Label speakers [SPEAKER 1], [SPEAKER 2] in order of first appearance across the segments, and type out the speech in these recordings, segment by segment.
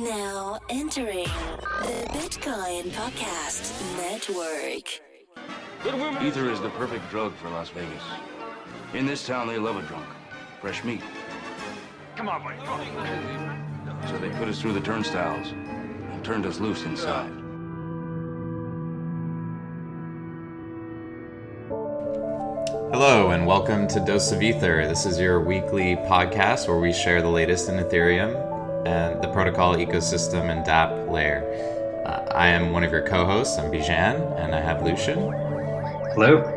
[SPEAKER 1] Now entering the Bitcoin Podcast Network.
[SPEAKER 2] Ether is the perfect drug for Las Vegas. In this town, they love a drunk. Fresh meat.
[SPEAKER 3] Come on, buddy. Come on.
[SPEAKER 2] So they put us through the turnstiles and turned us loose inside.
[SPEAKER 4] Hello, and welcome to Dose of Ether. This is your weekly podcast where we share the latest in Ethereum and the protocol ecosystem and DApp layer. Uh, I am one of your co hosts. I'm Bijan, and I have Lucian.
[SPEAKER 5] Hello.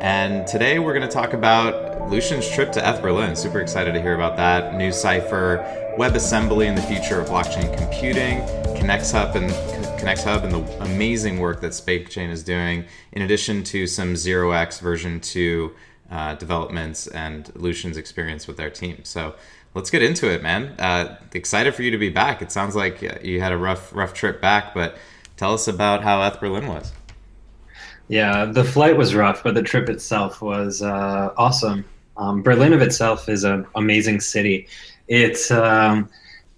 [SPEAKER 4] And today we're going to talk about Lucian's trip to ETH Berlin. Super excited to hear about that. NuCypher, WebAssembly, and the future of blockchain computing, Connext Hub, and Connext Hub, and the amazing work that SpankChain is doing, in addition to some 0x version 2 uh, developments and Lucian's experience with their team. So let's get into it, man. Uh, excited for you to be back. It sounds like uh, you had a rough, rough trip back, but tell us about how ETH Berlin was.
[SPEAKER 5] Yeah, the flight was rough, but the trip itself was uh, awesome. Um, Berlin of itself is an amazing city. It's um,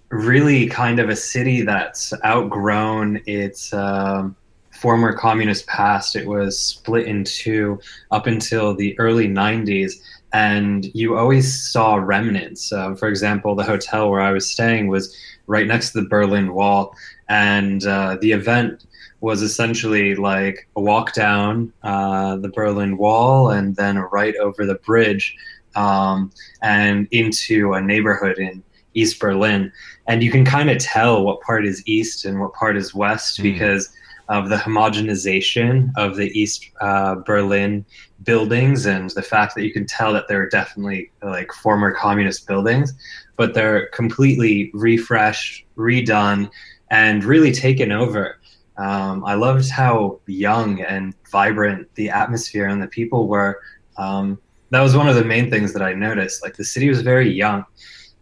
[SPEAKER 5] really kind of a city that's outgrown its um, former communist past. It was split in two up until the early 90s, and you always saw remnants. Uh, for example, the hotel where I was staying was right next to the Berlin Wall, and uh, the event was essentially like a walk down uh, the Berlin Wall and then right over the bridge um, and into a neighborhood in East Berlin. And you can kind of tell what part is east and what part is west mm. because of the homogenization of the East uh, Berlin buildings and the fact that you can tell that they're definitely like former communist buildings, but they're completely refreshed, redone, and really taken over. Um, I loved how young and vibrant the atmosphere and the people were. Um, that was one of the main things that I noticed. Like the city was very young.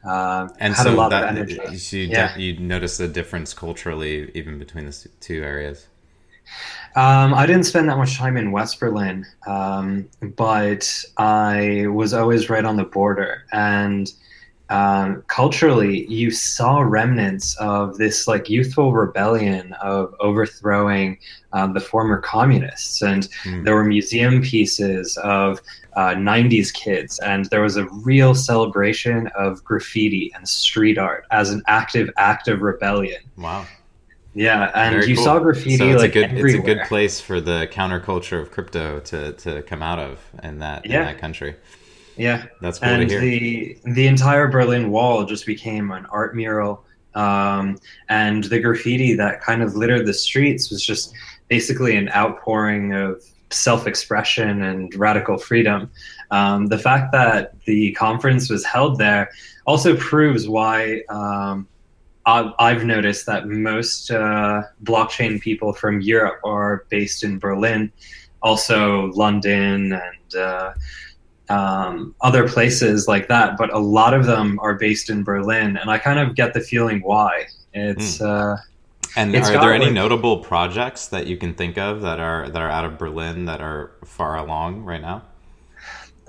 [SPEAKER 5] Uh,
[SPEAKER 4] and had so a lot that, of energy. You, yeah. you noticed the difference culturally even between the two areas.
[SPEAKER 5] Um, I didn't spend that much time in West Berlin, um, but I was always right on the border. And um, culturally, you saw remnants of this like youthful rebellion of overthrowing um, the former communists. And mm. there were museum pieces of uh, 90s kids, and there was a real celebration of graffiti and street art as an active act of rebellion.
[SPEAKER 4] Wow.
[SPEAKER 5] Yeah, and Very you cool. saw graffiti so it's like
[SPEAKER 4] a good,
[SPEAKER 5] everywhere.
[SPEAKER 4] It's a good place for the counterculture of crypto to, to come out of in that yeah. in that country.
[SPEAKER 5] Yeah,
[SPEAKER 4] that's cool
[SPEAKER 5] and the the entire Berlin Wall just became an art mural, um, and the graffiti that kind of littered the streets was just basically an outpouring of self-expression and radical freedom. Um, the fact that the conference was held there also proves why. Um, I've noticed that most uh, blockchain people from Europe are based in Berlin, also London and uh, um, other places like that. But a lot of them are based in Berlin, and I kind of get the feeling why. It's mm. uh,
[SPEAKER 4] and it's are there any like, notable projects that you can think of that are that are out of Berlin that are far along right now?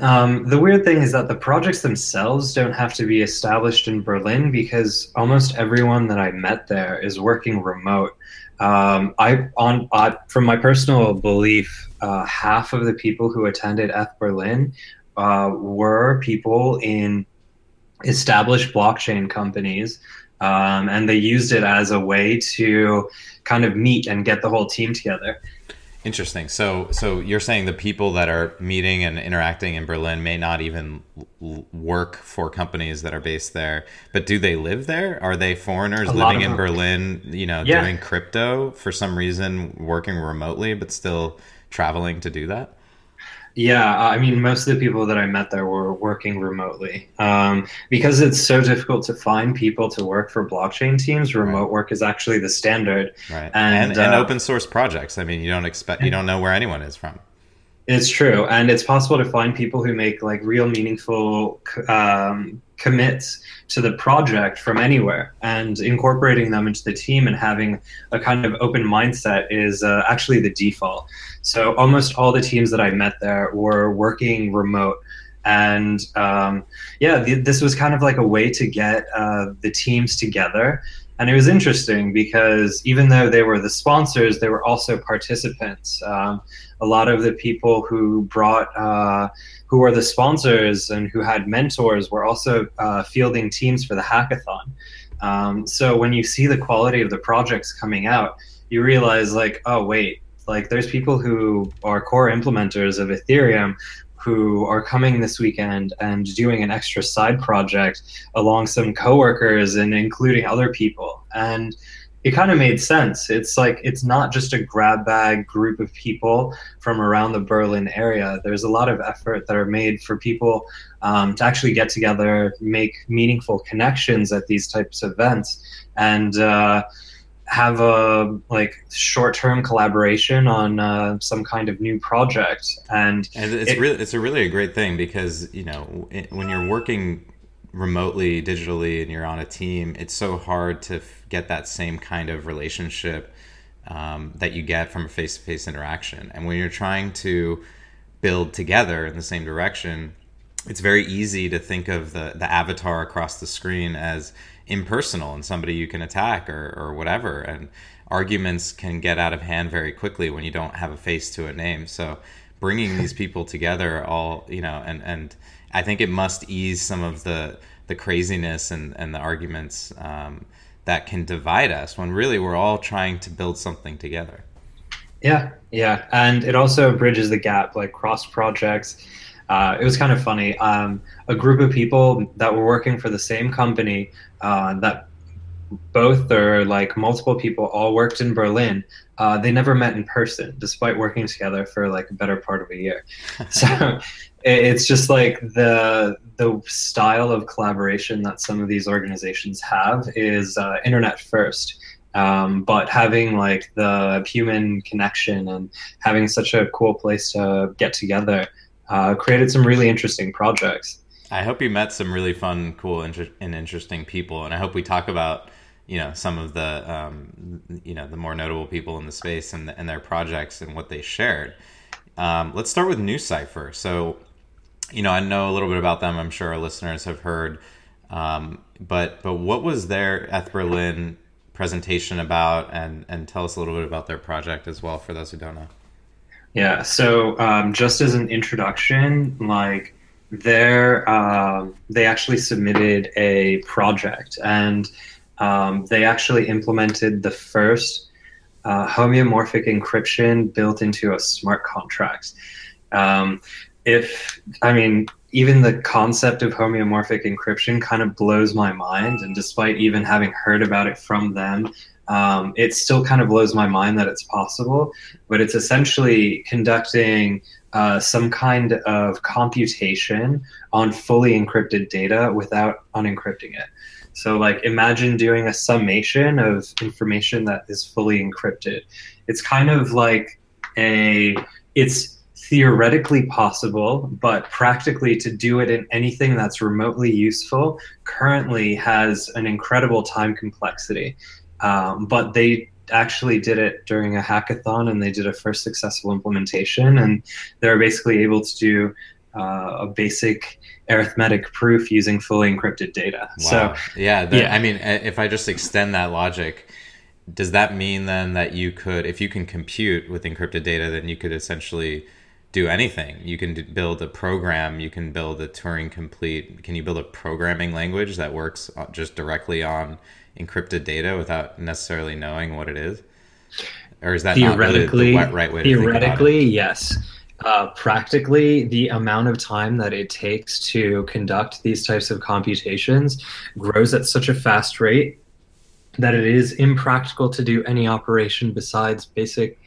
[SPEAKER 5] Um, the weird thing is that the projects themselves don't have to be established in Berlin because almost everyone that I met there is working remote. Um, I on from my personal belief, uh, half of the people who attended ETH Berlin uh, were people in established blockchain companies, um, and they used it as a way to kind of meet and get the whole team together.
[SPEAKER 4] Interesting. So, so you're saying the people that are meeting and interacting in Berlin may not even work for companies that are based there, but do they live there? Are they foreigners living in Berlin? You know, yeah. doing crypto for some reason, working remotely, but still traveling to do that?
[SPEAKER 5] Yeah, I mean, most of the people that I met there were working remotely. Um, because it's so difficult to find people to work for blockchain teams, remote right. work is actually the standard.
[SPEAKER 4] Right. And, and, and uh, open source projects. I mean, you don't expect, you don't know where anyone is from.
[SPEAKER 5] It's true. And it's possible to find people who make like real meaningful um, commits to the project from anywhere and incorporating them into the team and having a kind of open mindset is uh, actually the default. So almost all the teams that I met there were working remote. And um, yeah, th- this was kind of like a way to get uh, the teams together. And it was interesting because even though they were the sponsors, they were also participants. Um, a lot of the people who brought, uh, who were the sponsors and who had mentors, were also uh, fielding teams for the hackathon. Um, so when you see the quality of the projects coming out, you realize like, oh wait, like there's people who are core implementers of Ethereum who are coming this weekend and doing an extra side project along some coworkers and including other people. And it kind of made sense. It's like it's not just a grab bag group of people from around the Berlin area. There's a lot of effort that are made for people um, to actually get together, make meaningful connections at these types of events, and uh, have a like short-term collaboration on uh, some kind of new project. And,
[SPEAKER 4] and it's it, really it's a really a great thing because you know when you're working remotely digitally and you're on a team, it's so hard to f- get that same kind of relationship um, that you get from a face-to-face interaction. And when you're trying to build together in the same direction, it's very easy to think of the the avatar across the screen as impersonal and somebody you can attack or, or whatever and arguments can get out of hand very quickly when you don't have a face to a name so bringing these people together all you know and and i think it must ease some of the the craziness and and the arguments um, that can divide us when really we're all trying to build something together.
[SPEAKER 5] Yeah yeah. And it also bridges the gap like cross projects. Uh, it was kind of funny. Um, a group of people that were working for the same company uh, that both or like multiple people all worked in Berlin. Uh, they never met in person, despite working together for like a better part of a year. so it's just like the the style of collaboration that some of these organizations have is uh, internet first. Um, but having like the human connection and having such a cool place to get together uh, created some really interesting projects.
[SPEAKER 4] I hope you met some really fun, cool, inter- and interesting people, and I hope we talk about you know some of the um, you know the more notable people in the space and, and their projects and what they shared. Um, let's start with NuCypher. So, you know, I know a little bit about them. I'm sure our listeners have heard. Um, but but what was their ETH Berlin presentation about, and and tell us a little bit about their project as well for those who don't know.
[SPEAKER 5] Yeah. So um, just as an introduction, like there, um, they actually submitted a project, and um, they actually implemented the first uh, homeomorphic encryption built into a smart contract. Um, if I mean, even the concept of homeomorphic encryption kind of blows my mind, and despite even having heard about it from them, um, it still kind of blows my mind that it's possible, but it's essentially conducting uh, some kind of computation on fully encrypted data without unencrypting it. So, like, imagine doing a summation of information that is fully encrypted. It's kind of like a, it's theoretically possible, but practically to do it in anything that's remotely useful currently has an incredible time complexity. Um, but they actually did it during a hackathon and they did a first successful implementation and they were basically able to do uh, a basic arithmetic proof using fully encrypted data. Wow. So
[SPEAKER 4] yeah, the, yeah, I mean, if I just extend that logic, does that mean then that you could, if you can compute with encrypted data, then you could essentially do anything. You can build a program. You can build a Turing complete. Can you build a programming language that works uh, just directly on encrypted data without necessarily knowing what it is? Or is that theoretically really the right way?
[SPEAKER 5] theoretically, yes. Uh, practically, the amount of time that it takes to conduct these types of computations grows at such a fast rate that it is impractical to do any operation besides basic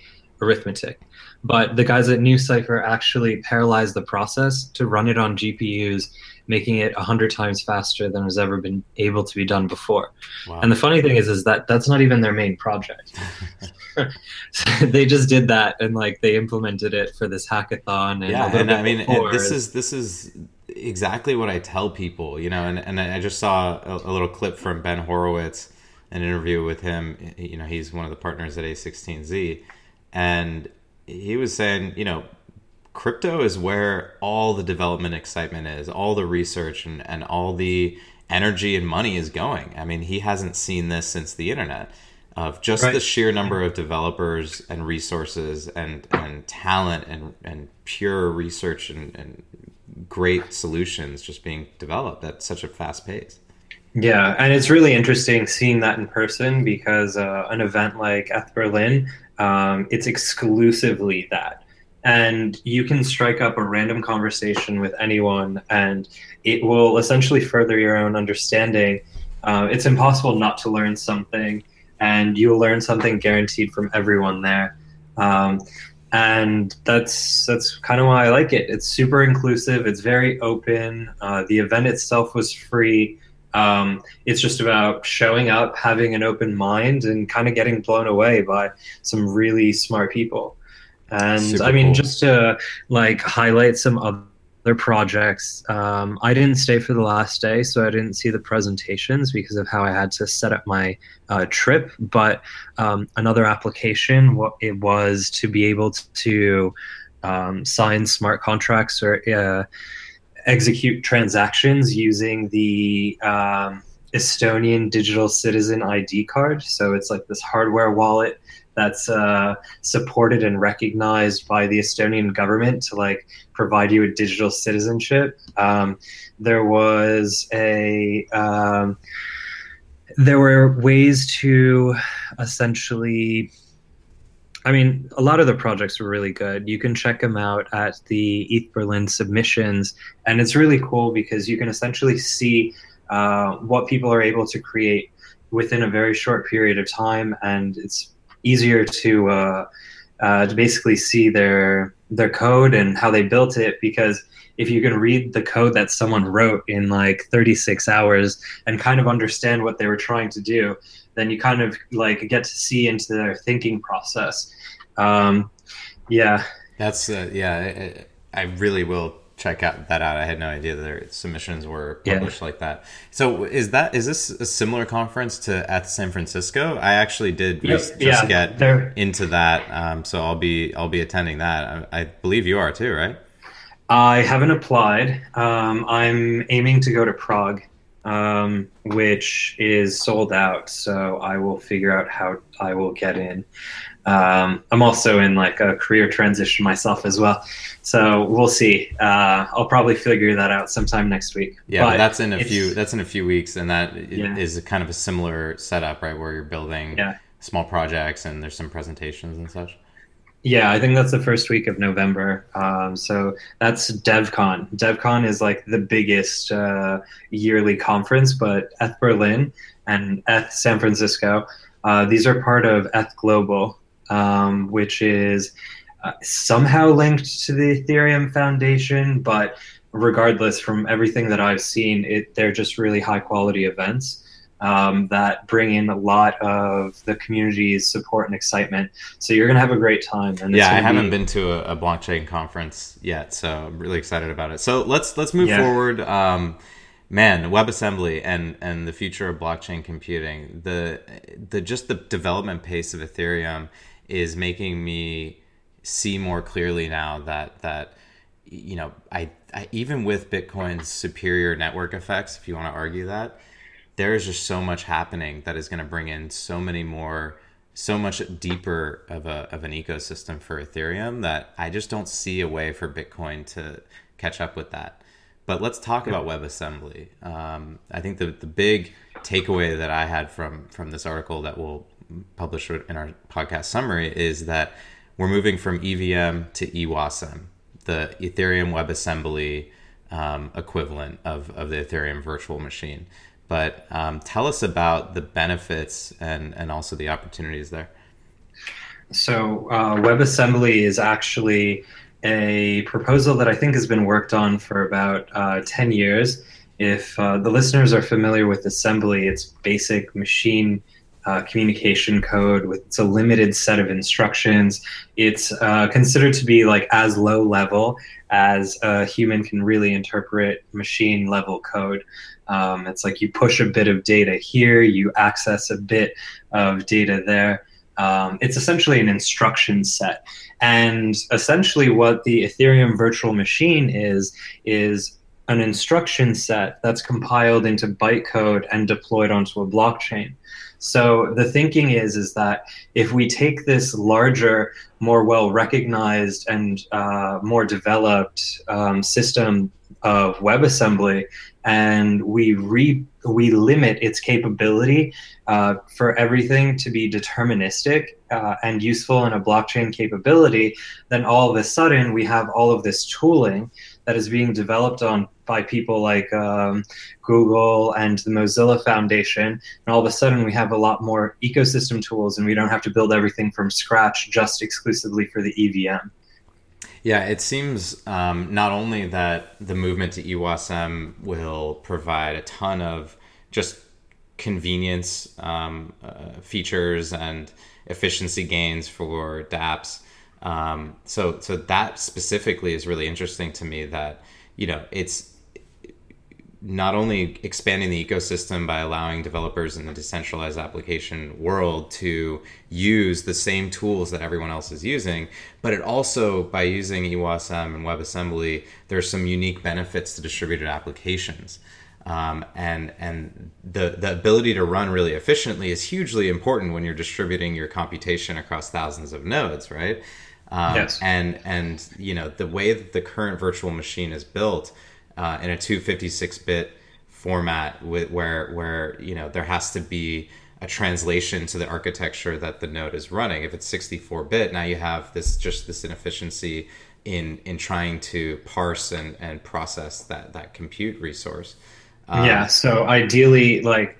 [SPEAKER 5] arithmetic. But the guys at NuCypher actually parallelized the process to run it on GPUs making it 100 times faster than has ever been able to be done before. Wow. And the funny thing is is that that's not even their main project. so they just did that and like they implemented it for this hackathon and
[SPEAKER 4] Yeah, and I mean this is this is exactly what I tell people, you know, and, and I just saw a, a little clip from Ben Horowitz an interview with him, you know, he's one of the partners at A16Z and he was saying, you know, crypto is where all the development excitement is, all the research and, and all the energy and money is going. I mean, he hasn't seen this since the internet of just right. the sheer number of developers and resources and, and talent and, and pure research and, and great solutions just being developed at such a fast pace.
[SPEAKER 5] Yeah, and it's really interesting seeing that in person because uh, an event like ETH Berlin, um, it's exclusively that. And you can strike up a random conversation with anyone, and it will essentially further your own understanding. Uh, it's impossible not to learn something, and you will learn something guaranteed from everyone there. Um, and that's that's kind of why I like it. It's super inclusive. It's very open. Uh, the event itself was free. Um, it's just about showing up, having an open mind, and kind of getting blown away by some really smart people. And Super I mean, cool. just to like highlight some other projects, um, I didn't stay for the last day, so I didn't see the presentations because of how I had to set up my uh, trip. But um, another application, what it was to be able to um, sign smart contracts or uh, execute transactions using the um, Estonian digital citizen ID card. So it's like this hardware wallet that's uh, supported and recognized by the Estonian government to like provide you a digital citizenship. Um, there was a um, there were ways to essentially I mean, a lot of the projects were really good. You can check them out at the ETH Berlin submissions, and it's really cool because you can essentially see uh, what people are able to create within a very short period of time, and it's easier to uh, uh, to basically see their their code and how they built it because if you can read the code that someone wrote in like 36 hours and kind of understand what they were trying to do then you kind of like get to see into their thinking process um, yeah.
[SPEAKER 4] That's uh, yeah. I, I really will check out that out. I had no idea that their submissions were published yeah. like that. So is that is this a similar conference to at San Francisco? I actually did just, yeah, get they're... into that, um, so I'll be I'll be attending that. I, I, believe you are too, right?
[SPEAKER 5] I haven't applied. Um, I'm aiming to go to Prague, um, which is sold out. So I will figure out how I will get in. Um, I'm also in like a career transition myself as well, so we'll see. Uh, I'll probably figure that out sometime next week.
[SPEAKER 4] Yeah, but that's in a few. That's in a few weeks, and that yeah. is kind of a similar setup, right? Where you're building yeah. small projects and there's some presentations and such.
[SPEAKER 5] Yeah, I think that's the first week of November. Um, so that's DevCon. DevCon is like the biggest uh, yearly conference, but ETH Berlin and ETH San Francisco, uh, these are part of ETH Global, um, which is uh, somehow linked to the Ethereum Foundation, but regardless, from everything that I've seen, it they're just really high quality events. Um, that bring in a lot of the community's support and excitement. So you're going to have a great time.
[SPEAKER 4] And yeah, I haven't be... been to a, a, blockchain conference yet, so I'm really excited about it. So let's let's move yeah. forward. Um, man, WebAssembly and and the future of blockchain computing, the the just the development pace of Ethereum is making me see more clearly now that that you know I, I even with Bitcoin's superior network effects, if you want to argue that, there is just so much happening that is going to bring in so many more so much deeper of a of an ecosystem for Ethereum that I just don't see a way for Bitcoin to catch up with that. But let's talk about WebAssembly. Um, I think the the big takeaway that I had from from this article that we'll publish in our podcast summary is that we're moving from EVM to EWASM, the Ethereum WebAssembly um, equivalent of, of the Ethereum virtual machine. But um, tell us about the benefits and, and also the opportunities there.
[SPEAKER 5] So, uh, WebAssembly is actually a proposal that I think has been worked on for about uh, 10 years. If uh, the listeners are familiar with assembly, it's basic machine uh, communication code with it's a limited set of instructions. It's uh, considered to be like as low level as a human can really interpret machine level code. Um, it's like you push a bit of data here, you access a bit of data there. Um, it's essentially an instruction set. And essentially, what the Ethereum virtual machine is, is an instruction set that's compiled into bytecode and deployed onto a blockchain. So the thinking is is that if we take this larger, more well recognized and uh, more developed um, system of WebAssembly and we re we limit its capability uh, for everything to be deterministic uh, and useful in a blockchain capability, then all of a sudden we have all of this tooling that is being developed on by people like um, Google and the Mozilla Foundation, and all of a sudden we have a lot more ecosystem tools, and we don't have to build everything from scratch just exclusively for the EVM.
[SPEAKER 4] Yeah, it seems um, not only that the movement to EWASM will provide a ton of just convenience um, uh, features and efficiency gains for dApps. Um, so, so that specifically is really interesting to me. That you know, it's not only expanding the ecosystem by allowing developers in the decentralized application world to use the same tools that everyone else is using, but it also by using EWASM and WebAssembly, there's some unique benefits to distributed applications. Um, and and the the ability to run really efficiently is hugely important when you're distributing your computation across thousands of nodes, right? Um, yes. And and you know the way that the current virtual machine is built uh, in a 256-bit format with, where where you know there has to be a translation to the architecture that the node is running. If it's 64-bit, now you have this just this inefficiency in in trying to parse and, and process that that compute resource.
[SPEAKER 5] Um, yeah. So ideally, like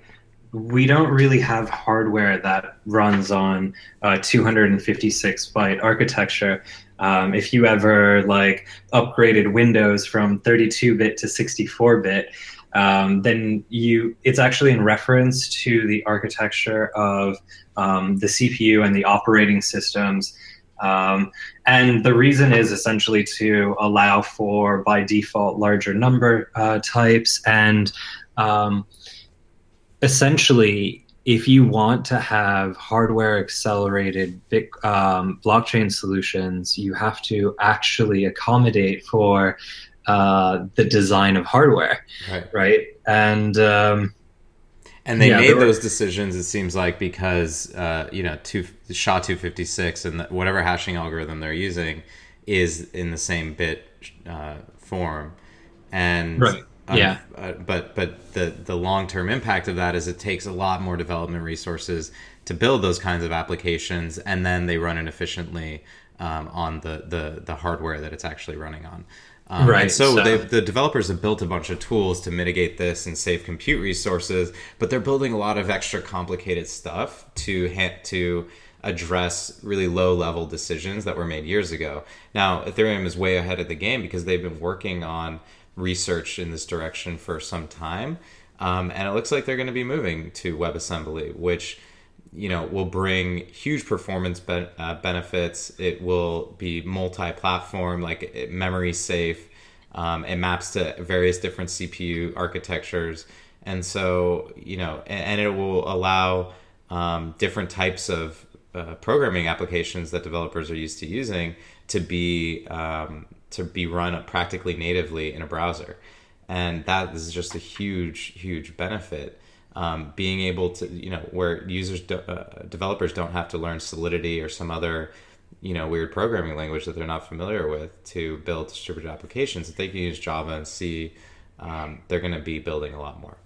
[SPEAKER 5] we don't really have hardware that runs on a 256 byte architecture. Um, if you ever like upgraded Windows from 32 bit to 64 bit, um, then you it's actually in reference to the architecture of um, the CPU and the operating systems. Um, and the reason is essentially to allow for by default larger number uh, types and um, essentially if you want to have hardware accelerated um, blockchain solutions, you have to actually accommodate for uh, the design of hardware, right? right? And um,
[SPEAKER 4] and they yeah, made those decisions. It seems like because uh, you know, two, SHA two fifty six and the, whatever hashing algorithm they're using is in the same bit uh, form, and
[SPEAKER 5] right yeah.
[SPEAKER 4] Uh, but but the the long term impact of that is it takes a lot more development resources to build those kinds of applications, and then they run inefficiently um, on the, the the hardware that it's actually running on. Um, right. And so, so. the developers have built a bunch of tools to mitigate this and save compute resources, but they're building a lot of extra complicated stuff to ha- to address really low level decisions that were made years ago. Now, Ethereum is way ahead of the game because they've been working on research in this direction for some time. Um, and it looks like they're going to be moving to WebAssembly, which you know will bring huge performance be- uh, benefits. It will be multi-platform, like memory safe. Um, it maps to various different CPU architectures, and so you know, and, and it will allow um, different types of uh, programming applications that developers are used to using to be um, to be run practically natively in a browser, and that is just a huge, huge benefit. Um, being able to, you know, where users, do, uh, developers don't have to learn Solidity or some other, you know, weird programming language that they're not familiar with to build distributed applications. If they can use Java and C, um, they're going to be building a lot more.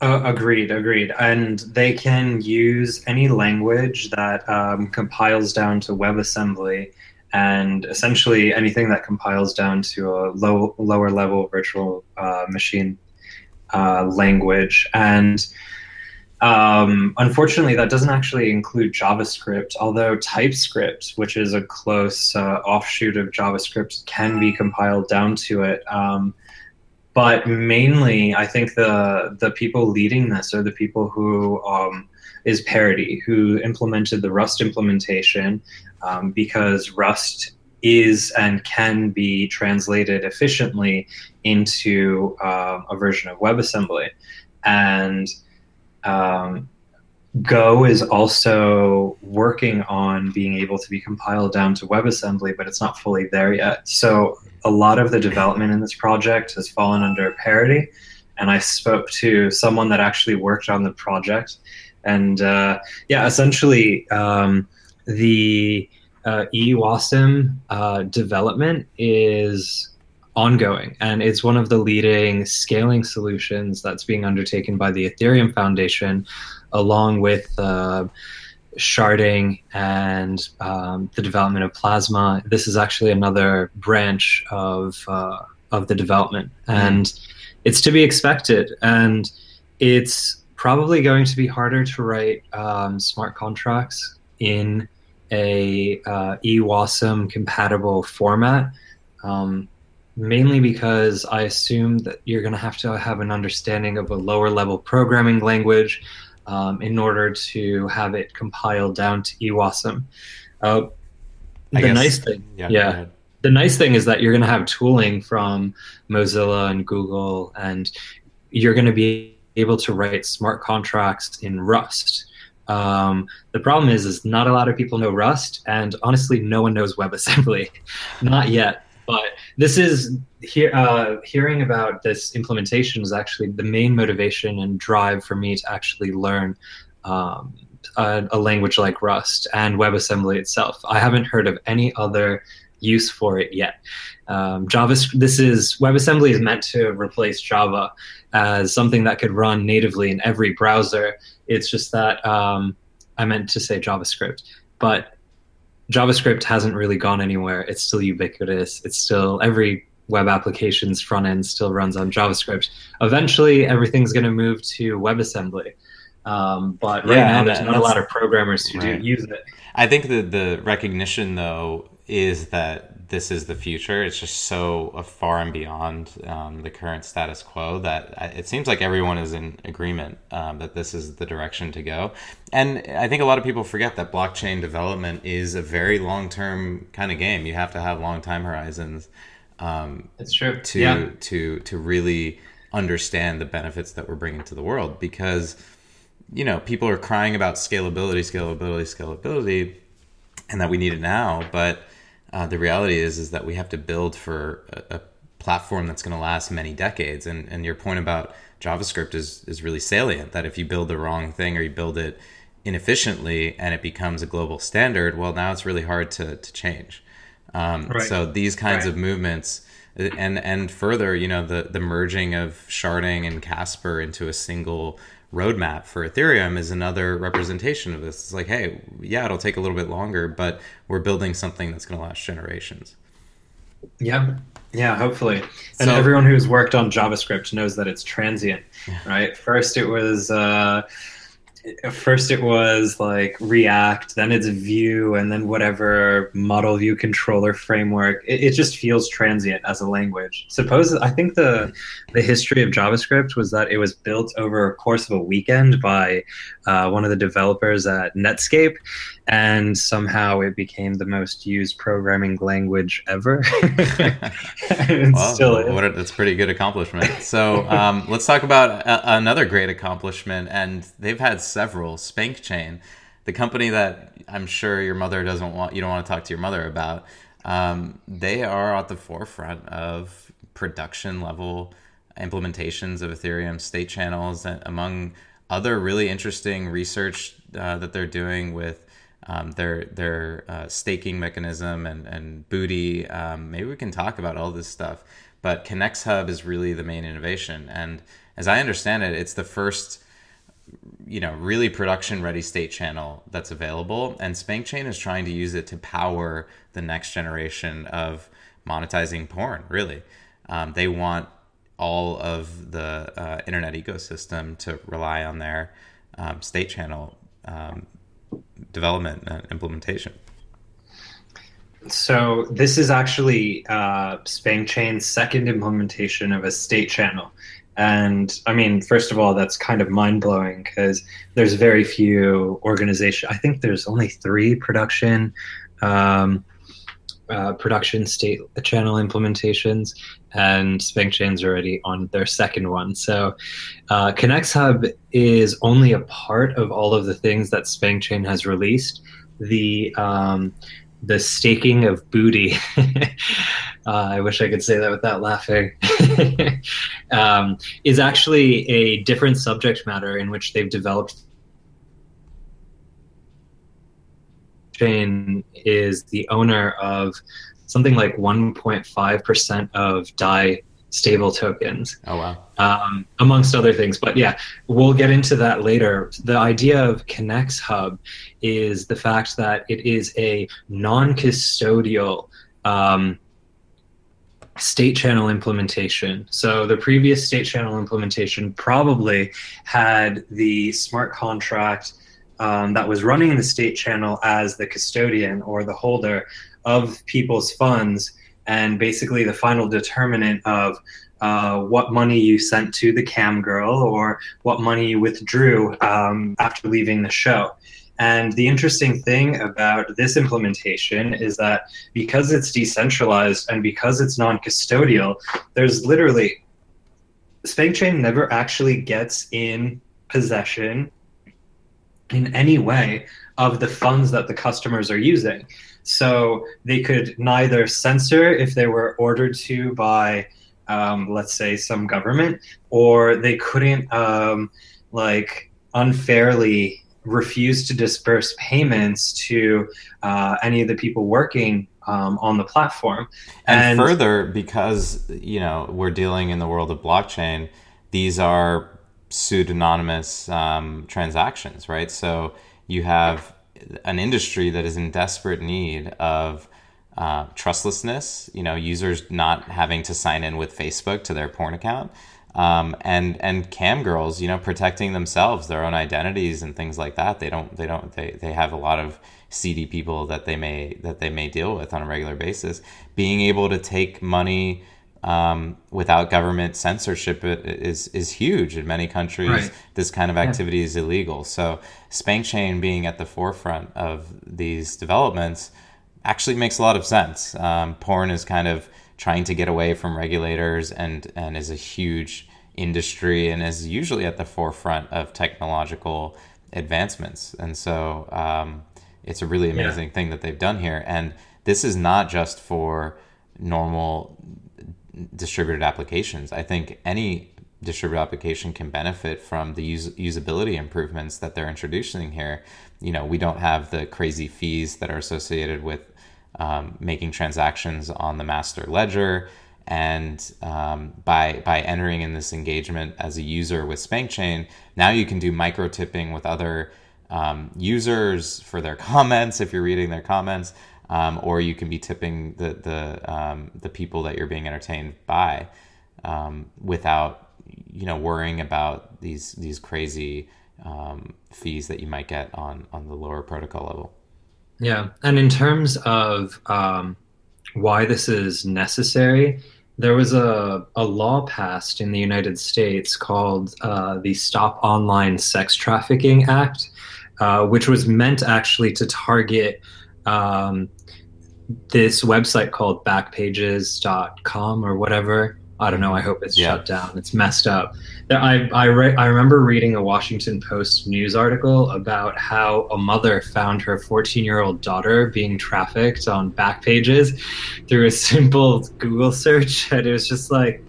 [SPEAKER 5] Uh, agreed, agreed. And they can use any language that um, compiles down to WebAssembly and essentially anything that compiles down to a low lower level virtual uh, machine uh, language. And um, unfortunately that doesn't actually include javascript although typescript which is a close uh, offshoot of javascript can be compiled down to it. Um, but mainly i think the the people leading this are the people who um, is Parity, who implemented the Rust implementation um, because Rust is and can be translated efficiently into uh, a version of WebAssembly. And um, Go is also working on being able to be compiled down to WebAssembly, but it's not fully there yet. So a lot of the development in this project has fallen under Parity. And I spoke to someone that actually worked on the project. And uh, yeah, essentially, um, the uh, EWASM uh, development is ongoing and it's one of the leading scaling solutions that's being undertaken by the Ethereum Foundation along with uh, sharding and um, the development of plasma. This is actually another branch of uh, of the development, and mm. it's to be expected. And it's probably going to be harder to write um, smart contracts in a uh, EWASM compatible format. Um, mainly because I assume that you're going to have to have an understanding of a lower level programming language um, in order to have it compiled down to EWASM. Uh, the guess, nice thing, yeah, yeah the nice thing is that you're going to have tooling from Mozilla and Google, and you're going to be able to write smart contracts in Rust. Um, the problem is, is not a lot of people know Rust, and honestly, no one knows WebAssembly, not yet. But this is hear, uh, hearing about this implementation is actually the main motivation and drive for me to actually learn um, a, a, language like Rust and WebAssembly itself. I haven't heard of any other use for it yet. Um, Java, this is WebAssembly is meant to replace Java as something that could run natively in every browser. It's just that um, I meant to say JavaScript, but JavaScript hasn't really gone anywhere. It's still ubiquitous. It's still every web application's front end still runs on JavaScript. Eventually, everything's going to move to WebAssembly. Um, but right yeah, now, there's not a lot of programmers who right. do use it.
[SPEAKER 4] I think that the recognition, though, is that this is the future. It's just so far and beyond um, the current status quo that it seems like everyone is in agreement um, that this is the direction to go. And I think a lot of people forget that blockchain development is a very long term kind of game. You have to have long time horizons.
[SPEAKER 5] Um, it's true.
[SPEAKER 4] To yeah. to to really understand the benefits that we're bringing to the world because you know people are crying about scalability, scalability, scalability, and that we need it now, but uh, the reality is is that we have to build for a, a platform that's going to last many decades. And and your point about JavaScript is is really salient. That if you build the wrong thing or you build it inefficiently and it becomes a global standard, well, now it's really hard to to change. Um, right. So these kinds right. of movements, and and further, you know, the the merging of sharding and Casper into a single roadmap for Ethereum is another representation of this. It's like, hey, yeah, it'll take a little bit longer, but we're building something that's going to last generations.
[SPEAKER 5] Yeah. Yeah, hopefully. And so, everyone who's worked on JavaScript knows that it's transient, right? First, it was uh, first it was like React, then it's Vue, and then whatever model view controller framework. It, it, just feels transient as a language. Suppose I think the the history of JavaScript was that it was built over a course of a weekend by uh, one of the developers at Netscape, and somehow it became the most used programming language ever.
[SPEAKER 4] well, still a, that's pretty good accomplishment. So um, let's talk about a, another great accomplishment, and they've had several. SpankChain, the company that I'm sure your mother doesn't want, you don't want to talk to your mother about. Um, they are at the forefront of production level implementations of Ethereum state channels, and among other really interesting research uh, that they're doing with um, their their uh, staking mechanism and and Booty. Um, maybe we can talk about all this stuff. But Connext Hub is really the main innovation, and as I understand it, it's the first you know really production ready state channel that's available and spankchain is trying to use it to power the next generation of monetizing porn really um, they want all of the uh, internet ecosystem to rely on their um, state channel um, development and implementation
[SPEAKER 5] so this is actually uh, Spankchain's second implementation of a state channel. And I mean, first of all, that's kind of mind blowing because there's very few organizations. I think there's only three production um, uh, production state channel implementations, and SpankChain's already on their second one. So, uh, Connext Hub is only a part of all of the things that SpankChain has released. The um, the staking of booty. uh, I wish I could say that without laughing. um, is actually a different subject matter in which they've developed. Chain is the owner of something like 1.5% of DAI stable tokens.
[SPEAKER 4] Oh wow!
[SPEAKER 5] Um, amongst other things, but yeah, we'll get into that later. The idea of Connext Hub is the fact that it is a non-custodial um, state channel implementation. So the previous state channel implementation probably had the smart contract um, that was running the state channel as the custodian or the holder of people's funds and basically the final determinant of uh, what money you sent to the cam girl or what money you withdrew um, after leaving the show. And the interesting thing about this implementation is that because it's decentralized and because it's non custodial, there's literally SpankChain never actually gets in possession in any way of the funds that the customers are using. So they could neither censor if they were ordered to by, um, let's say, some government, or they couldn't um, like unfairly refuse to disperse payments to uh, any of the people working um, on the platform.
[SPEAKER 4] And, and, further, because you know we're dealing in the world of blockchain, these are pseudonymous um, transactions, right? So you have an industry that is in desperate need of uh, trustlessness. You know, users not having to sign in with Facebook to their porn account, um, and and cam girls, you know, protecting themselves, their own identities, and things like that. They don't. They don't. They they have a lot of seedy people that they may that they may deal with on a regular basis. Being able to take money um, without government censorship is is huge in many countries. Right. This kind of activity yeah. is illegal. So SpankChain being at the forefront of these developments actually makes a lot of sense. Um, porn is kind of trying to get away from regulators and and is a huge industry and is usually at the forefront of technological advancements. And so um, it's a really amazing yeah. thing that they've done here. And this is not just for normal distributed applications. I think any distributed application can benefit from the use- usability improvements that they're introducing here. You know, we don't have the crazy fees that are associated with um, making transactions on the master ledger. And um, by by entering in this engagement as a user with SpankChain, now you can do micro tipping with other um, users for their comments if you're reading their comments um, or you can be tipping the the um, the people that you're being entertained by um, without you know worrying about these these crazy um, fees that you might get on on the lower protocol level.
[SPEAKER 5] Yeah, and in terms of um, why this is necessary, there was a, a law passed in the United States called uh, the Stop Online Sex Trafficking Act, uh, which was meant actually to target um, this website called backpages.com or whatever. I don't know. I hope it's yeah. shut down. It's messed up. I, I, re- I remember reading a Washington Post news article about how a mother found her 14 year old daughter being trafficked on Backpages through a simple Google search. And it was just like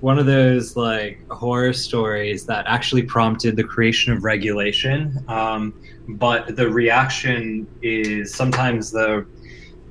[SPEAKER 5] one of those like horror stories that actually prompted the creation of regulation. Um, but the reaction is sometimes the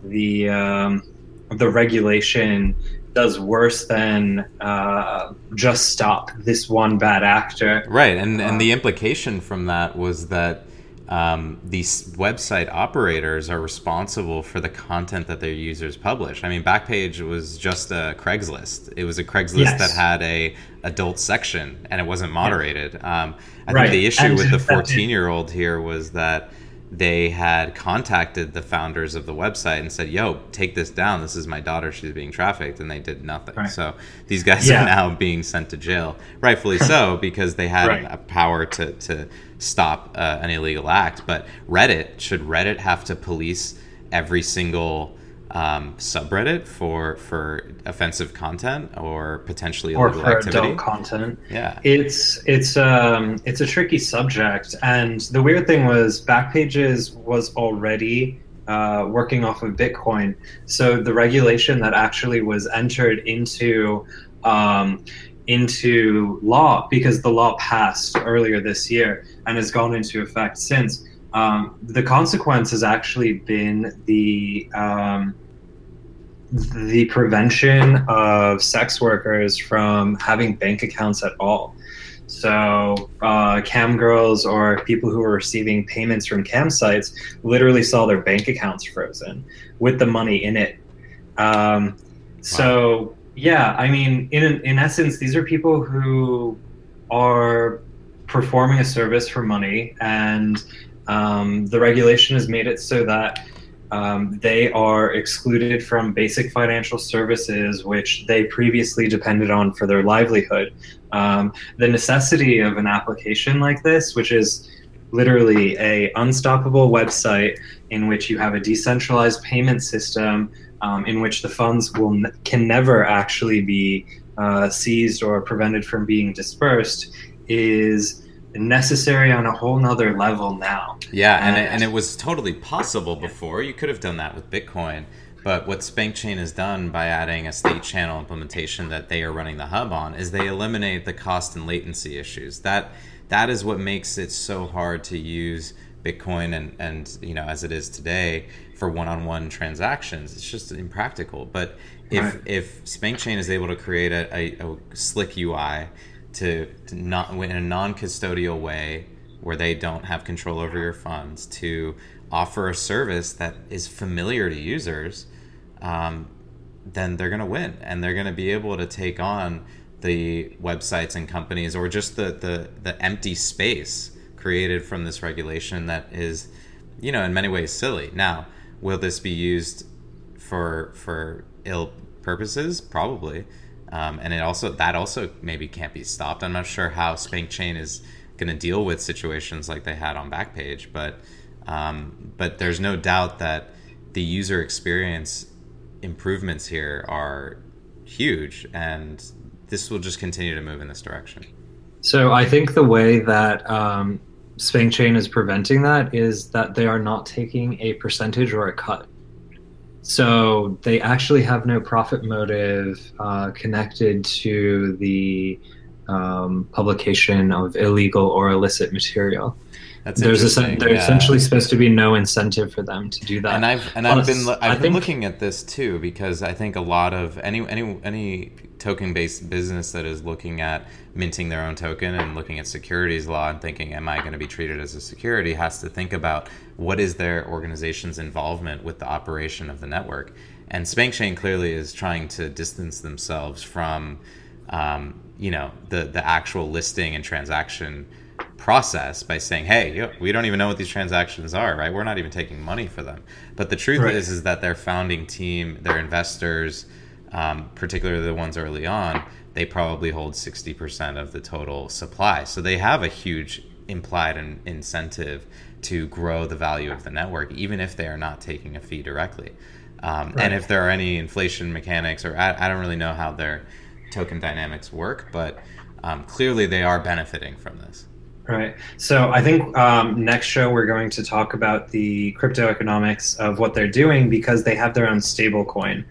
[SPEAKER 5] the um, the regulation does worse than uh, just stop this one bad actor.
[SPEAKER 4] Right, and and the implication from that was that um, these website operators are responsible for the content that their users publish. I mean, Backpage was just a Craigslist. It was a Craigslist yes. that had a adult section and it wasn't moderated. Um, I right. think the issue and with the 14 year old here was that they had contacted the founders of the website and said, "Yo, take this down. This is my daughter. She's being trafficked," and they did nothing. Right. So these guys yeah. are now being sent to jail, rightfully so, because they had right. a power to to stop uh, an illegal act. But Reddit should Reddit have to police every single um, subreddit for for offensive content or potentially
[SPEAKER 5] or for
[SPEAKER 4] activity.
[SPEAKER 5] adult content.
[SPEAKER 4] Yeah.
[SPEAKER 5] It's it's um it's a tricky subject, and the weird thing was Backpages was already uh, working off of Bitcoin, so the regulation that actually was entered into um, into law because the law passed earlier this year and has gone into effect since. Um, the consequence has actually been the um, the prevention of sex workers from having bank accounts at all. So, uh, cam girls or people who were receiving payments from cam sites literally saw their bank accounts frozen with the money in it. Um, so, yeah, I mean, in in essence, these are people who are performing a service for money, and um, the regulation has made it so that um, they are excluded from basic financial services, which they previously depended on for their livelihood. Um, the necessity of an application like this, which is literally a unstoppable website in which you have a decentralized payment system um, in which the funds will can never actually be uh, seized or prevented from being dispersed, is necessary on a whole nother level now.
[SPEAKER 4] Yeah, and it, and it was totally possible before. You could have done that with Bitcoin, but what SpankChain has done by adding a state channel implementation that they are running the hub on is they eliminate the cost and latency issues. That that is what makes it so hard to use Bitcoin and and you know as it is today for one-on-one transactions. It's just impractical. But if
[SPEAKER 5] Right.
[SPEAKER 4] if SpankChain is able to create a, a, a slick UI to, to not in a non-custodial way where they don't have control over your funds to offer a service that is familiar to users um, then they're going to win. And they're going to be able to take on the websites and companies or just the, the, the empty space created from this regulation that is you know in many ways silly. Now will this be used for for ill purposes? Probably um, and it also that also maybe can't be stopped. I'm not sure how SpankChain is going to deal with situations like they had on Backpage, but um, but there's no doubt that the user experience improvements here are huge, and this will just continue to move in this direction.
[SPEAKER 5] So I think the way that um, SpankChain is preventing that is that they are not taking a percentage or a cut. So they actually have no profit motive uh, connected to the um, publication of illegal or illicit material.
[SPEAKER 4] That's
[SPEAKER 5] There's,
[SPEAKER 4] interesting.
[SPEAKER 5] a, there's
[SPEAKER 4] yeah.
[SPEAKER 5] essentially supposed to be no incentive for them to do that.
[SPEAKER 4] and I've and I've been lo-
[SPEAKER 5] I
[SPEAKER 4] I've been
[SPEAKER 5] think-
[SPEAKER 4] looking at this too because I think a lot of any any any token based business that is looking at minting their own token and looking at securities law and thinking am I going to be treated as a security has to think about what is their organization's involvement with the operation of the network and SpankChain clearly is trying to distance themselves from um, you know the the actual listing and transaction process by saying, "Hey, we don't even know what these transactions are, right? We're not even taking money for them." But the truth
[SPEAKER 5] Right.
[SPEAKER 4] is, is that their founding team, their investors, um, particularly the ones early on, they probably hold sixty percent of the total supply. So they have a huge implied in- incentive to grow the value of the network, even if they are not taking a fee directly. Um,
[SPEAKER 5] Right.
[SPEAKER 4] And if there are any inflation mechanics, or I, I don't really know how their token dynamics work, but um, clearly they are benefiting from this.
[SPEAKER 5] Right. So I think um, next show we're going to talk about the crypto economics of what they're doing because they have their own stable coin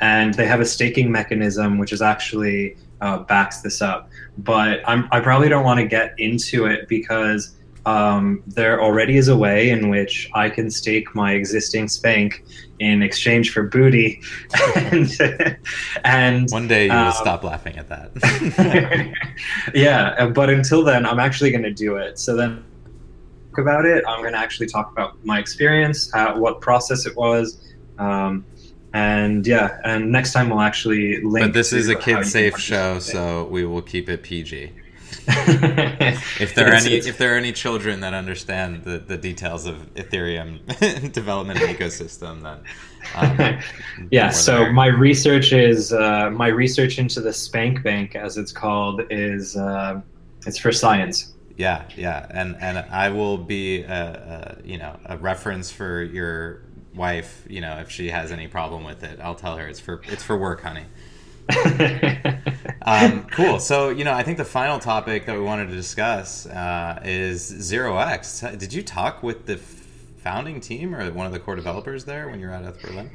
[SPEAKER 5] and they have a staking mechanism which is actually uh, backs this up. But I'm, I probably don't want to get into it because um, there already is a way in which I can stake my existing spank in exchange for booty, and and
[SPEAKER 4] One day you will
[SPEAKER 5] um,
[SPEAKER 4] stop laughing at that.
[SPEAKER 5] yeah, uh, but until then, I'm actually going to do it. So then, talk about it. I'm going to actually talk about my experience, how, what process it was, um, and yeah. And next time we'll actually link.
[SPEAKER 4] but this is a kid safe show, so we will keep it PG. If there are any if there are any children that understand the, the details of Ethereum development and ecosystem, then um,
[SPEAKER 5] yeah so
[SPEAKER 4] there.
[SPEAKER 5] my research is uh, my research into the spank bank as it's called is uh, it's for science
[SPEAKER 4] yeah yeah and and I will be a, a you know a reference for your wife, you know, if she has any problem with it, I'll tell her it's for it's for work, honey. Um, cool. So, you know, I think the final topic that we wanted to discuss uh, is Zero X. Did you talk with the founding team or one of the core developers there when you were at ETH Berlin?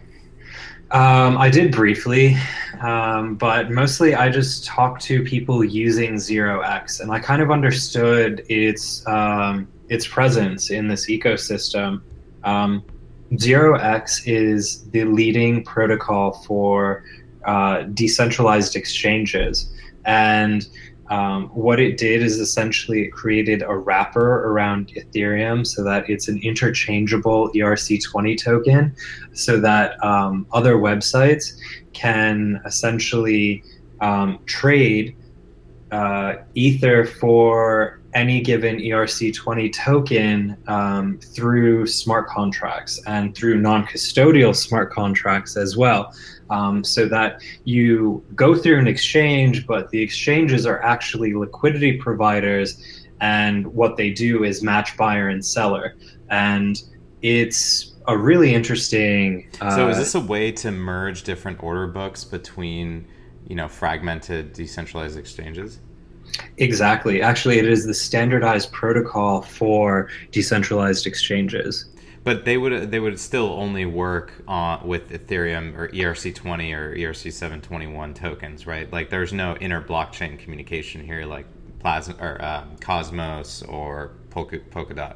[SPEAKER 5] Um, I did briefly, um, but mostly I just talked to people using Zero X, and I kind of understood its um, its presence in this ecosystem. Um, Zero X is the leading protocol for uh, decentralized exchanges. And um, what it did is essentially it created a wrapper around Ethereum so that it's an interchangeable ERC20 token so that um, other websites can essentially um, trade uh, Ether for any given ERC20 token um, through smart contracts and through non custodial smart contracts as well um, so that you go through an exchange, but the exchanges are actually liquidity providers, and what they do is match buyer and seller. And it's a really interesting.
[SPEAKER 4] Uh, so, is this a way to merge different order books between, you know, fragmented decentralized exchanges?
[SPEAKER 5] Exactly. Actually, it is the standardized protocol for decentralized exchanges
[SPEAKER 4] but they would they would still only work on with Ethereum or ERC20 or ERC721 tokens, right? Like there's no inter blockchain communication here, like Plasma or um, Cosmos or Polka, Polkadot.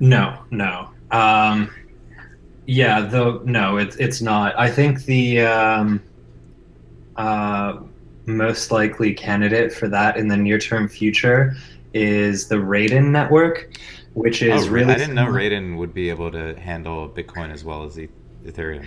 [SPEAKER 5] No, no. Um, yeah, though no, it's it's not. I think the um, uh, most likely candidate for that in the near term future is the Raiden network which is oh, really.
[SPEAKER 4] I didn't know Raiden would be able to handle Bitcoin as well as Ethereum.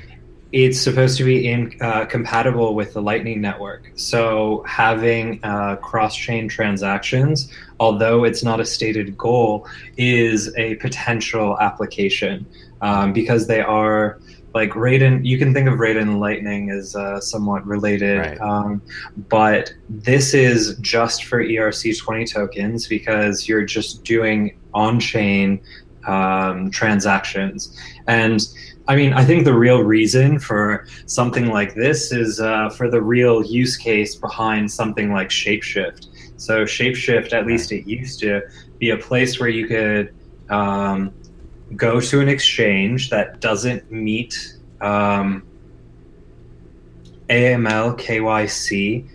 [SPEAKER 5] It's supposed to be in, uh, compatible with the Lightning Network. So having uh, cross-chain transactions, although it's not a stated goal, is a potential application um, because they are like Raiden, you can think of Raiden and Lightning as uh, somewhat related, right. um, but this is just for ERC20 tokens because you're just doing on-chain um, transactions. And I mean, I think the real reason for something like this is uh, for the real use case behind something like Shapeshift. So Shapeshift, at least it used to be a place where you could um, go to an exchange that doesn't meet um, AML KYC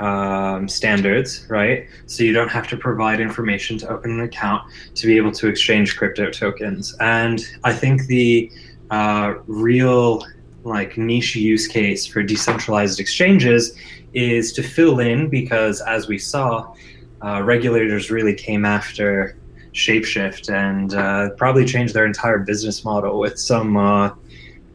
[SPEAKER 5] um, standards, right? So you don't have to provide information to open an account to be able to exchange crypto tokens. And I think the uh, real like niche use case for decentralized exchanges is to fill in because as we saw, uh, regulators really came after Shapeshift and uh, probably changed their entire business model with some uh,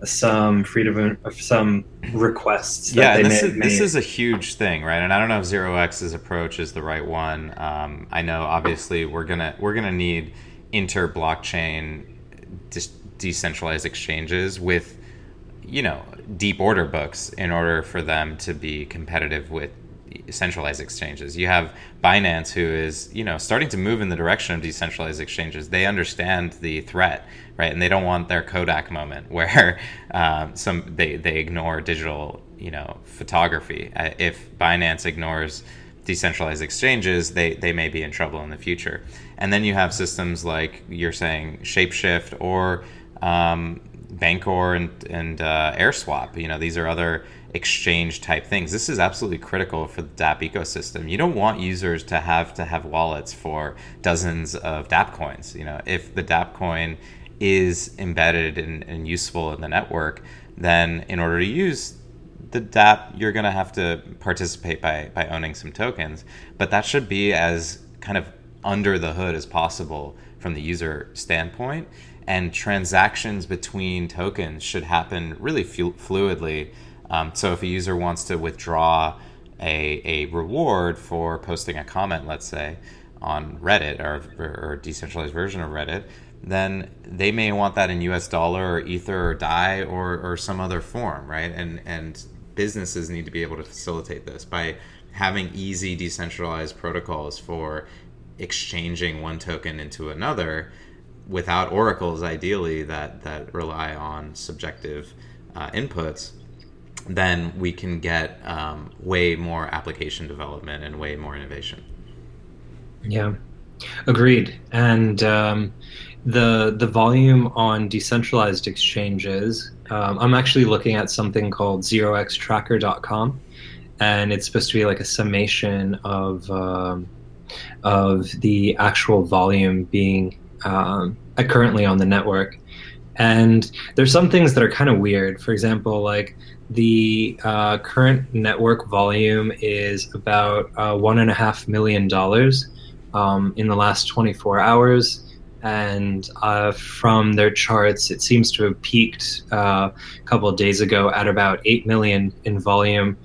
[SPEAKER 5] some freedom of some requests.
[SPEAKER 4] yeah, this, is, this is a huge thing, right? And I don't know if Zero X's approach is the right one. Um, I know obviously we're gonna we're gonna need inter blockchain de- decentralized exchanges with you know deep order books in order for them to be competitive with centralized exchanges. You have Binance, who is you know starting to move in the direction of decentralized exchanges. They understand the threat, right, and they don't want their Kodak moment where um, some they they ignore digital you know photography. Uh, if Binance ignores decentralized exchanges, they they may be in trouble in the future. And then you have systems like you're saying Shapeshift or um, Bancor and and uh, AirSwap. You know these are other exchange type things. This is absolutely critical for the DApp ecosystem. You don't want users to have to have wallets for dozens of DApp coins. You know, if the DApp coin is embedded and, and useful in the network, then in order to use the DApp, you're going to have to participate by by owning some tokens. But that should be as kind of under the hood as possible from the user standpoint. And transactions between tokens should happen really flu- fluidly um, so if a user wants to withdraw a, a reward for posting a comment, let's say, on Reddit or, or a decentralized version of Reddit, then they may want that in US dollar or Ether or DAI or, or some other form, right? And, and businesses need to be able to facilitate this by having easy decentralized protocols for exchanging one token into another without oracles, ideally that that rely on subjective uh, inputs, then we can get um, way more application development and way more innovation.
[SPEAKER 5] Yeah, agreed. And um, the the volume on decentralized exchanges. Um, I'm actually looking at something called zeroxtracker.com, and it's supposed to be like a summation of um, of the actual volume being um, currently on the network. And there's some things that are kind of weird. For example, like the uh, current network volume is about uh, one and a half million dollars um, in the last 24 hours. And uh, from their charts, it seems to have peaked uh, a couple of days ago at about 8 million in volume.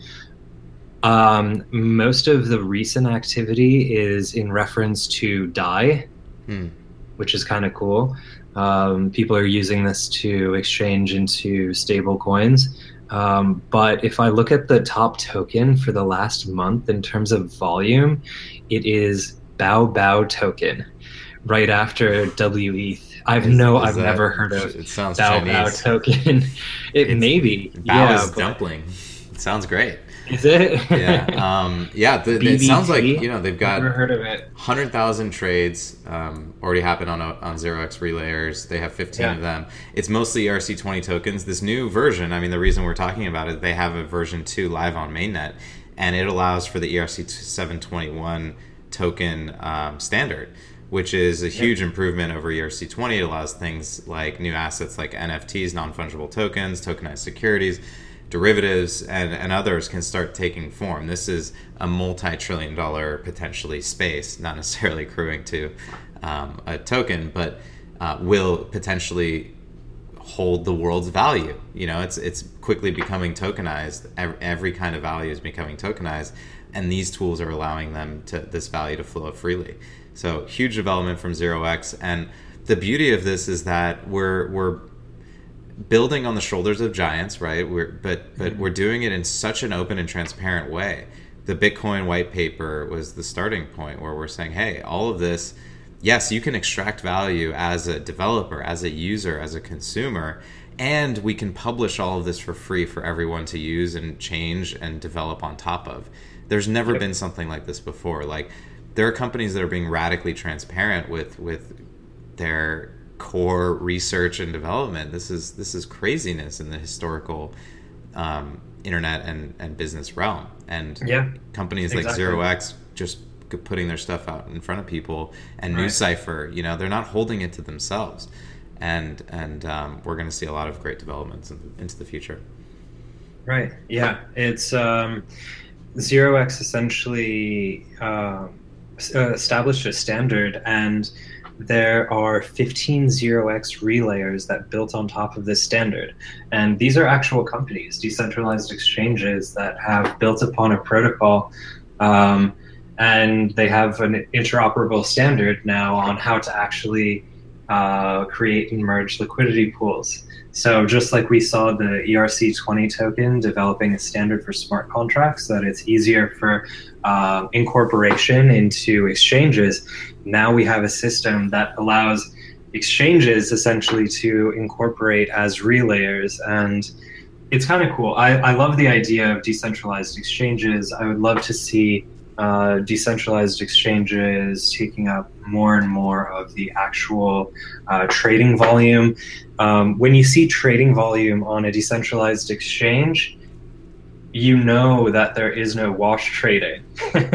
[SPEAKER 5] Um, most of the recent activity is in reference to DAI, hmm. which is kind of cool. Um, people are using this to exchange into stable coins. Um, but if I look at the top token for the last month in terms of volume, it is Bao Bao token, right after WETH. I've is, no, is I've that, never heard of it sounds Bao Chinese. Bao token. it it's, may be.
[SPEAKER 4] Bao yeah, is dumpling. It sounds great.
[SPEAKER 5] Is it?
[SPEAKER 4] yeah. Um, yeah. The, it sounds like you know they've got
[SPEAKER 5] Never heard of it.
[SPEAKER 4] Hundred thousand trades um, already happened on a, on zero x relayers. They have fifteen yeah. of them. It's mostly ERC twenty tokens. This new version. I mean, the reason we're talking about it, they have a version two live on mainnet, and it allows for the ERC seven twenty one token um, standard which is a huge yep. improvement over ERC20. It allows things like new assets like NFTs, non fungible tokens, tokenized securities, derivatives and, and others can start taking form. This is a multi trillion dollar potentially space, not necessarily accruing to um, a token, but uh, will potentially hold the world's value. You know, it's it's quickly becoming tokenized. Every, every, kind of value is becoming tokenized, and these tools are allowing them to this value to flow freely. So huge development from Zero X, and the beauty of this is that we're we're building on the shoulders of giants, right? We're, but but mm-hmm. we're doing it in such an open and transparent way. The Bitcoin white paper was the starting point where we're saying, hey, all of this, yes, you can extract value as a developer, as a user, as a consumer, and we can publish all of this for free for everyone to use and change and develop on top of. There's never yep. been something like this before. Like there are companies that are being radically transparent with with their core research and development. This is this is craziness in the historical um, internet and, and business realm. And
[SPEAKER 5] yeah,
[SPEAKER 4] companies exactly. like Zero X just putting their stuff out in front of people and right. NuCypher, you know, they're not holding it to themselves. And and um, we're going to see a lot of great developments in, into the future.
[SPEAKER 5] Right. Yeah. It's um, Zero X essentially uh, established a standard and there are 15 0x relayers that built on top of this standard. And these are actual companies, decentralized exchanges that have built upon a protocol. Um, and they have an interoperable standard now on how to actually uh, create and merge liquidity pools. So just like we saw the ERC20 token developing a standard for smart contracts, that it's easier for uh, incorporation into exchanges. Now we have a system that allows exchanges essentially to incorporate as relayers and it's kind of cool. I, I love the idea of decentralized exchanges. I would love to see uh, decentralized exchanges taking up more and more of the actual uh, trading volume. Um, when you see trading volume on a decentralized exchange, you know that there is no wash trading.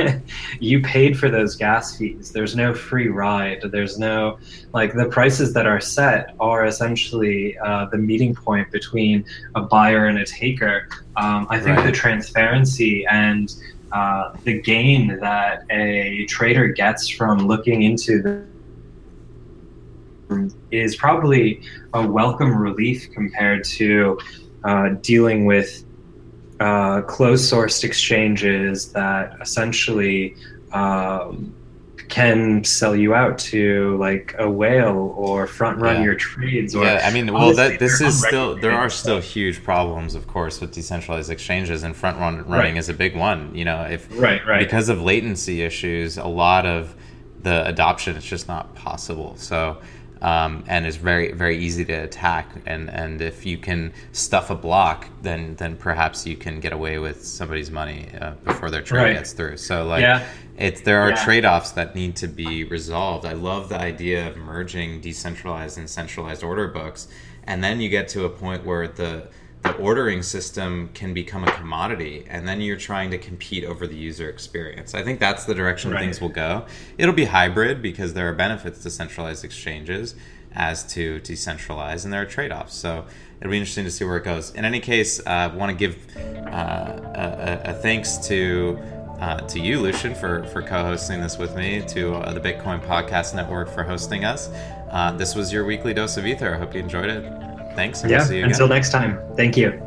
[SPEAKER 5] you paid for those gas fees. There's no free ride. There's no, like, the prices that are set are essentially uh, the meeting point between a buyer and a taker. Um, I think right. the transparency and uh, the gain that a trader gets from looking into the is probably a welcome relief compared to uh, dealing with uh, closed sourced exchanges that essentially um, can sell you out to like a whale or front run yeah. your trades. Or,
[SPEAKER 4] yeah, I mean, well, that this is still there are still huge problems, of course, with decentralized exchanges, and front run running right. is a big one. You know, if
[SPEAKER 5] right, right,
[SPEAKER 4] because of latency issues, a lot of the adoption is just not possible. So um, and is very very easy to attack. And and if you can stuff a block, then then perhaps you can get away with somebody's money uh, before their trade
[SPEAKER 5] Right.
[SPEAKER 4] gets through. So like
[SPEAKER 5] Yeah.
[SPEAKER 4] it's there are
[SPEAKER 5] Yeah.
[SPEAKER 4] trade-offs that need to be resolved. I love the idea of merging decentralized and centralized order books, and then you get to a point where the the ordering system can become a commodity, and then you're trying to compete over the user experience. I think that's the direction
[SPEAKER 5] Right.
[SPEAKER 4] things will go. It'll be hybrid because there are benefits to centralized exchanges as to decentralized, and there are trade-offs. So it'll be interesting to see where it goes. In any case, I want to give uh, a, a, thanks to uh, to you, Lucian, for, for co-hosting this with me, to uh, the Bitcoin Podcast Network for hosting us. Uh, this was your weekly dose of ether. I hope you enjoyed it. Thanks, and
[SPEAKER 5] Yeah.
[SPEAKER 4] you again.
[SPEAKER 5] Until next time. Thank you.